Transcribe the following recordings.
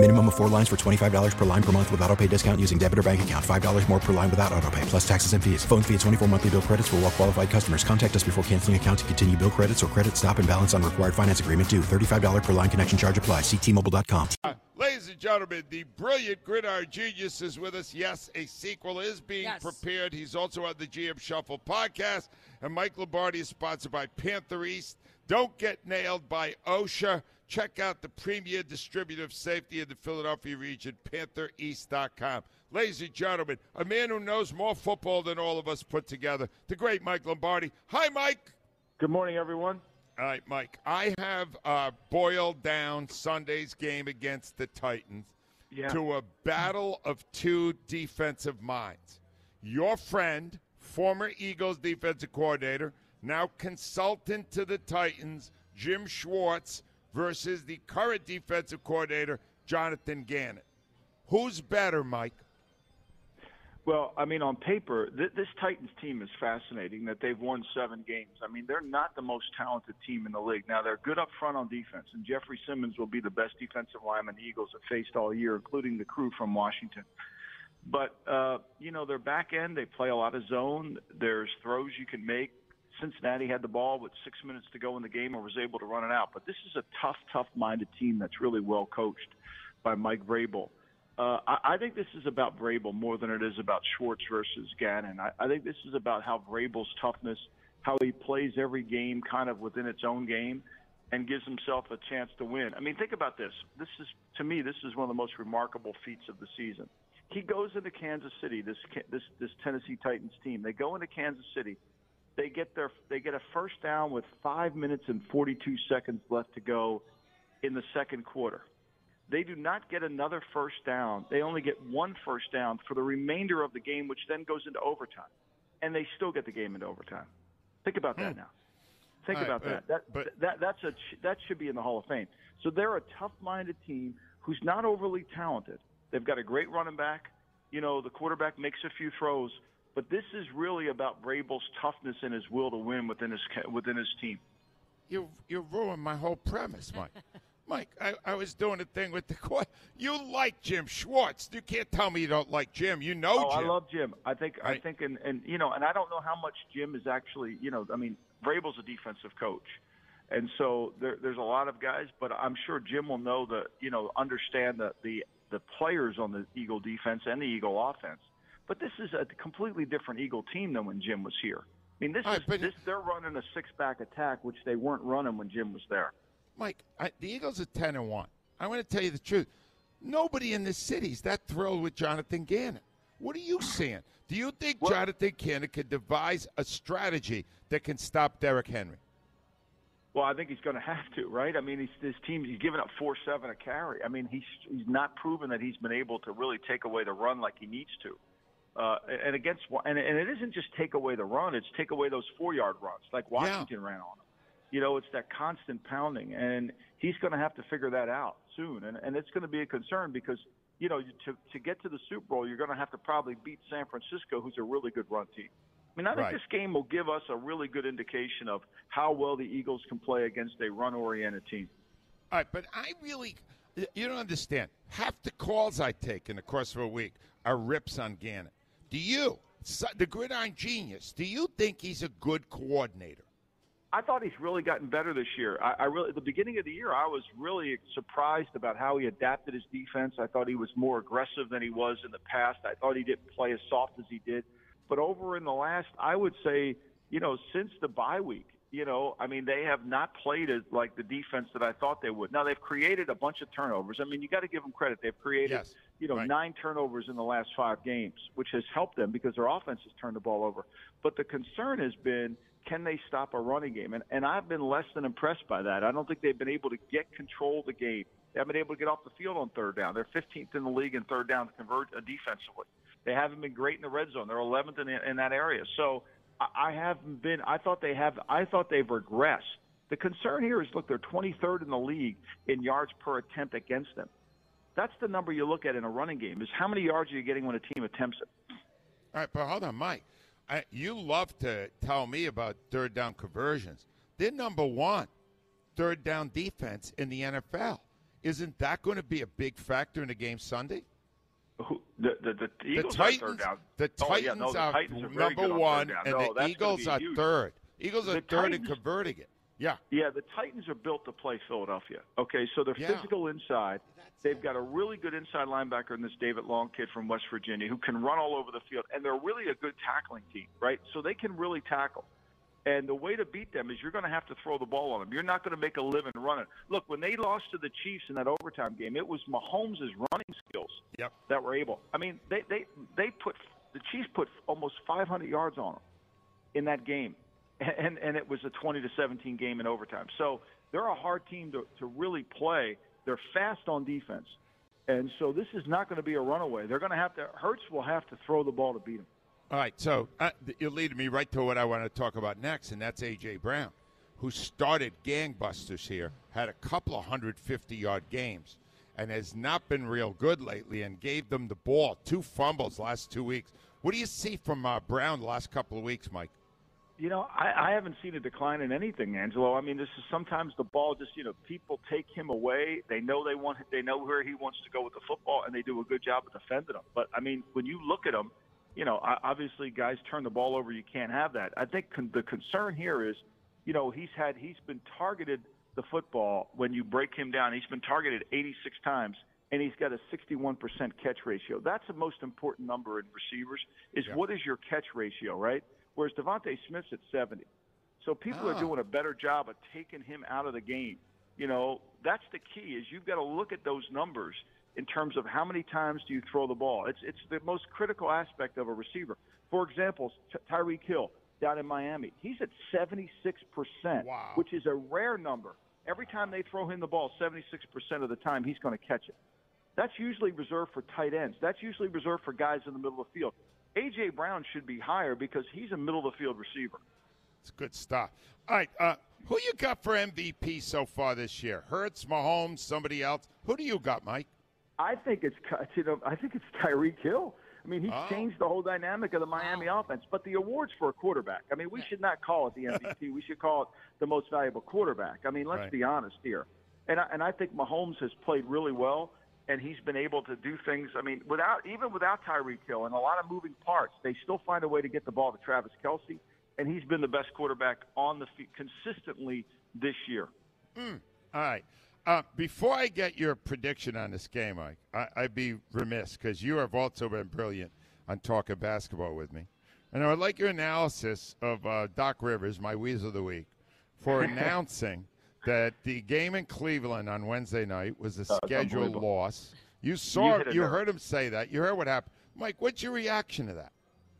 Minimum of four lines for $25 per line per month with auto pay discount using debit or bank account. $5 more per line without auto pay, plus taxes and fees. Phone fee at 24 monthly bill credits for all well qualified customers. Contact us before canceling account to continue bill credits or credit stop and balance on required finance agreement due. $35 per line connection charge apply. Ctmobile.com. Uh, ladies and gentlemen, the brilliant Gridiron Genius is with us. Yes, a sequel is being Yes. prepared. He's also on the GM Shuffle podcast. And Mike Lombardi is sponsored by Panther East. Don't get nailed by OSHA. Check out the premier distributor of safety in the Philadelphia region, PantherEast.com. Ladies and gentlemen, a man who knows more football than all of us put together, the great Mike Lombardi. Hi, Mike. Good morning, everyone. All right, Mike. I have uh, boiled down Sunday's game against the Titans Yeah. to a battle of two defensive minds. Your friend, former Eagles defensive coordinator, now consultant to the Titans, Jim Schwartz, versus the current defensive coordinator, Jonathan Gannon. Who's better, Mike? Well, I mean, on paper, th- this Titans team is fascinating that they've won seven games. I mean, they're not the most talented team in the league. Now, they're good up front on defense, and Jeffrey Simmons will be the best defensive lineman the Eagles have faced all year, including the crew from Washington. But, uh, you know, their back end, they play a lot of zone. There's throws you can make. Cincinnati had the ball with six minutes to go in the game and was able to run it out. But this is a tough, tough-minded team that's really well coached by Mike Vrabel. Uh, I, I think this is about Vrabel more than it is about Schwartz versus Gannon. I, I think this is about how Vrabel's toughness, how he plays every game kind of within its own game, and gives himself a chance to win. I mean, think about this. This is to me, this is one of the most remarkable feats of the season. He goes into Kansas City. This this this Tennessee Titans team. They go into Kansas City. They get their they get a first down with five minutes and 42 seconds left to go in the second quarter. They do not get another first down. They only get one first down for the remainder of the game, which then goes into overtime, and they still get the game into overtime. Think about that hmm. now. Think All right, about but- that. That, that that's a that should be in the Hall of Fame. So they're a tough-minded team who's not overly talented. They've got a great running back. You know, the quarterback makes a few throws, but this is really about Vrabel's toughness and his will to win within his within his team. You you ruined my whole premise, Mike. Mike, I, I was doing a thing with the court. You like Jim Schwartz. You can't tell me you don't like Jim. You know Oh, Jim. I love Jim. I think I Right. think and and you know, and I don't know how much Jim is actually, you know, I mean, Vrabel's a defensive coach. And so there, there's a lot of guys, but I'm sure Jim will know the, you know, understand the, the the players on the Eagle defense and the Eagle offense. But this is a completely different Eagle team than when Jim was here. I mean, this All right, is but- this they're running a six back attack, which they weren't running when Jim was there. Mike, I, the Eagles are ten and one. I want to tell you the truth. Nobody in this city is that thrilled with Jonathan Gannon. What are you saying? Do you think What- Jonathan Gannon could devise a strategy that can stop Derrick Henry? Well, I think he's going to have to, right? I mean, he's, his team he's giving up four seven a carry. I mean, he's he's not proven that he's been able to really take away the run like he needs to. Uh, and against and, and it isn't just take away the run; it's take away those four yard runs like Washington ran on him. You know, it's that constant pounding, and he's going to have to figure that out soon. And and it's going to be a concern because you know to to get to the Super Bowl, you're going to have to probably beat San Francisco, who's a really good run team. I mean, I think Right. this game will give us a really good indication of how well the Eagles can play against a run-oriented team. All right, but I really, you don't understand. Half the calls I take in the course of a week are rips on Gannon. Do you, the gridiron genius, do you think he's a good coordinator? I thought he's really gotten better this year. I, I really, at the beginning of the year, I was really surprised about how he adapted his defense. I thought he was more aggressive than he was in the past. I thought he didn't play as soft as he did. But over in the last, I would say, you know, since the bye week, you know, I mean, they have not played as like the defense that I thought they would. Now they've created a bunch of turnovers. I mean, you got to give them credit. They've created, Yes. you know, Right. nine turnovers in the last five games, which has helped them because their offense has turned the ball over. But the concern has been, can they stop a running game? And, and I've been less than impressed by that. I don't think they've been able to get control of the game. They haven't been able to get off the field on third down. They're 15th in the league in third down to convert uh, defensively. They haven't been great in the red zone. They're 11th in, in that area. So I, haven't been. I thought they have. I thought they've regressed. The concern here is, look, they're 23rd in the league in yards per attempt against them. That's the number you look at in a running game is how many yards are you getting when a team attempts it. All right, but hold on, Mike. I, you love to tell me about third down conversions. They're number one third down defense in the NFL. Isn't that going to be a big factor in the game Sunday? Who, the, the, the, The Eagles Titans, are third down. the Oh, Titans yeah, no, the are Titans are number on one, and No, the Eagles are huge. third. Eagles are third in converting it. Yeah. Yeah, the Titans are built to play Philadelphia. Okay, so they're Yeah. physical inside. They've got a really good inside linebacker in this David Long kid from West Virginia who can run all over the field, and they're really a good tackling team, right? So they can really tackle. And the way to beat them is you're going to have to throw the ball on them. You're not going to make a living running. Look, when they lost to the Chiefs in that overtime game, it was Mahomes' running skills Yep. that were able. I mean, they they they put the Chiefs put almost 500 yards on them in that game, and and it was a 20 to 17 game in overtime. So they're a hard team to to really play. They're fast on defense, and so this is not going to be a runaway. They're going to have to. Hurts will have to throw the ball to beat them. All right, so uh, you're leading me right to what I want to talk about next, and that's A.J. Brown, who started gangbusters here, had a couple of 150 yard games, and has not been real good lately and gave them the ball. Two fumbles last two weeks. What do you see from uh, Brown the last couple of weeks, Mike? You know, I, I haven't seen a decline in anything, Angelo. I mean, this is sometimes the ball just, you know, people take him away. They know they want, they know where he wants to go with the football, and they do a good job of defending him. But I mean, when you look at him, you know, obviously guys turn the ball over. You can't have that. I think con- the concern here is, you know, he's had, he's been targeted the football when you break him down. He's been targeted 86 times, and he's got a 61% catch ratio. That's the most important number in receivers. Is Yeah. what is your catch ratio, right? Whereas DeVonta Smith's at 70. So people Ah. are doing a better job of taking him out of the game. You know, that's the key is you've got to look at those numbers in terms of how many times do you throw the ball. It's it's the most critical aspect of a receiver. For example, Ty- Tyreek Hill down in Miami, he's at 76%, Wow. which is a rare number. Every time they throw him the ball, 76% of the time he's going to catch it. That's usually reserved for tight ends. That's usually reserved for guys in the middle of the field. A.J. Brown should be higher because he's a middle of the field receiver. It's good stuff. All right, uh, who you got for MVP so far this year? Hurts, Mahomes, somebody else? Who do you got, Mike? I think it's you know I think it's Tyreek Hill. I mean, he's Oh. changed the whole dynamic of the Miami oh. offense. But the awards for a quarterback, I mean, we should not call it the MVP. we should call it the most valuable quarterback. I mean, let's Right. be honest here. And I, and I think Mahomes has played really well, and he's been able to do things. I mean, without even without Tyreek Hill and a lot of moving parts, they still find a way to get the ball to Travis Kelce, and he's been the best quarterback on the field consistently this year. Mm. All right. Uh, before I get your prediction on this game, Mike, I, I'd be remiss because you have also been brilliant on talking basketball with me. And I would like your analysis of uh, Doc Rivers, my Weasel of the Week, for announcing that the game in Cleveland on Wednesday night was a scheduled loss. You saw, a you heard him say that. You heard what happened. Mike, what's your reaction to that?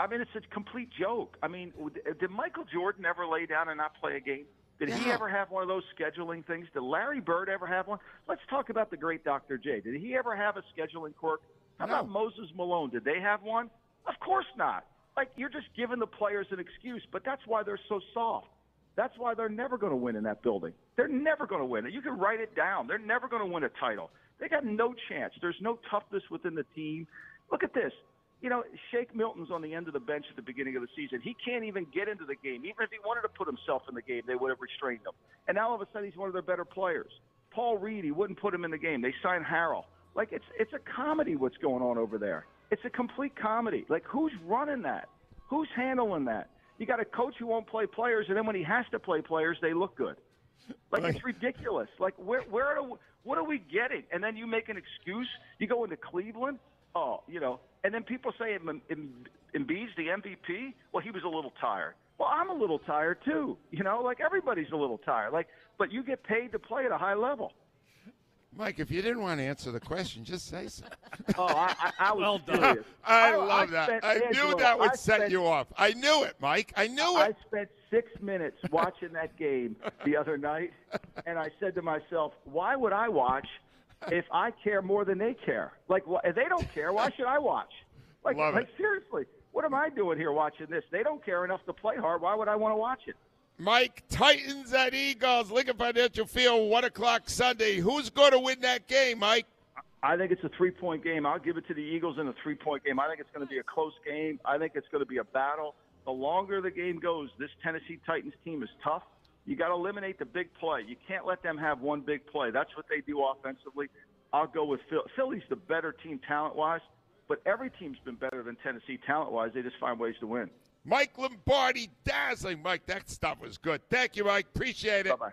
I mean, it's a complete joke. I mean, did Michael Jordan ever lay down and not play a game? Did he ever have one of those scheduling things? Did Larry Bird ever have one? Let's talk about the great Dr. J. Did he ever have a scheduling quirk? How No. about Moses Malone? Did they have one? Of course not. Like, you're just giving the players an excuse, but that's why they're so soft. That's why they're never going to win in that building. They're never going to win. You can write it down. They're never going to win a title. They got no chance. There's no toughness within the team. Look at this. You know, Shake Milton's on the end of the bench at the beginning of the season. He can't even get into the game. Even if he wanted to put himself in the game, they would have restrained him. And now all of a sudden he's one of their better players. Paul Reed, he wouldn't put him in the game. They signed Harrell. Like it's it's a comedy what's going on over there. It's a complete comedy. Like who's running that? Who's handling that? You got a coach who won't play players, and then when he has to play players, they look good. Like it's ridiculous. Like where where are what are we getting? And then you make an excuse. You go into Cleveland. Oh, you know. And then people say Em- Em- Embiid's the MVP. Well, he was a little tired. Well, I'm a little tired too. You know, like everybody's a little tired. Like, but you get paid to play at a high level. Mike, if you didn't want to answer the question, just say so. Oh, I, I, I was Well done. serious. I love that. spent- I knew Angelo, that would I set spent- you off. I knew it, Mike. I knew it. I spent six minutes watching that game the other night, and I said to myself, "Why would I watch if I care more than they care? Like, wh- if they don't care, why should I watch? Like, Love like it. seriously, what am I doing here watching this? They don't care enough to play hard. Why would I want to watch it? Mike, Titans at Eagles, Lincoln Financial Field, 1 o'clock Sunday. Who's going to win that game, Mike? I think it's a three point game. I'll give it to the Eagles in a three point game. I think it's going to be a close game. I think it's going to be a battle. The longer the game goes, this Tennessee Titans team is tough. You got to eliminate the big play. You can't let them have one big play. That's what they do offensively. I'll go with Phil. Philly's the better team talent wise, but every team's been better than Tennessee talent wise. They just find ways to win. Mike Lombardi, dazzling. Mike, that stuff was good. Thank you, Mike. Appreciate it. Bye bye.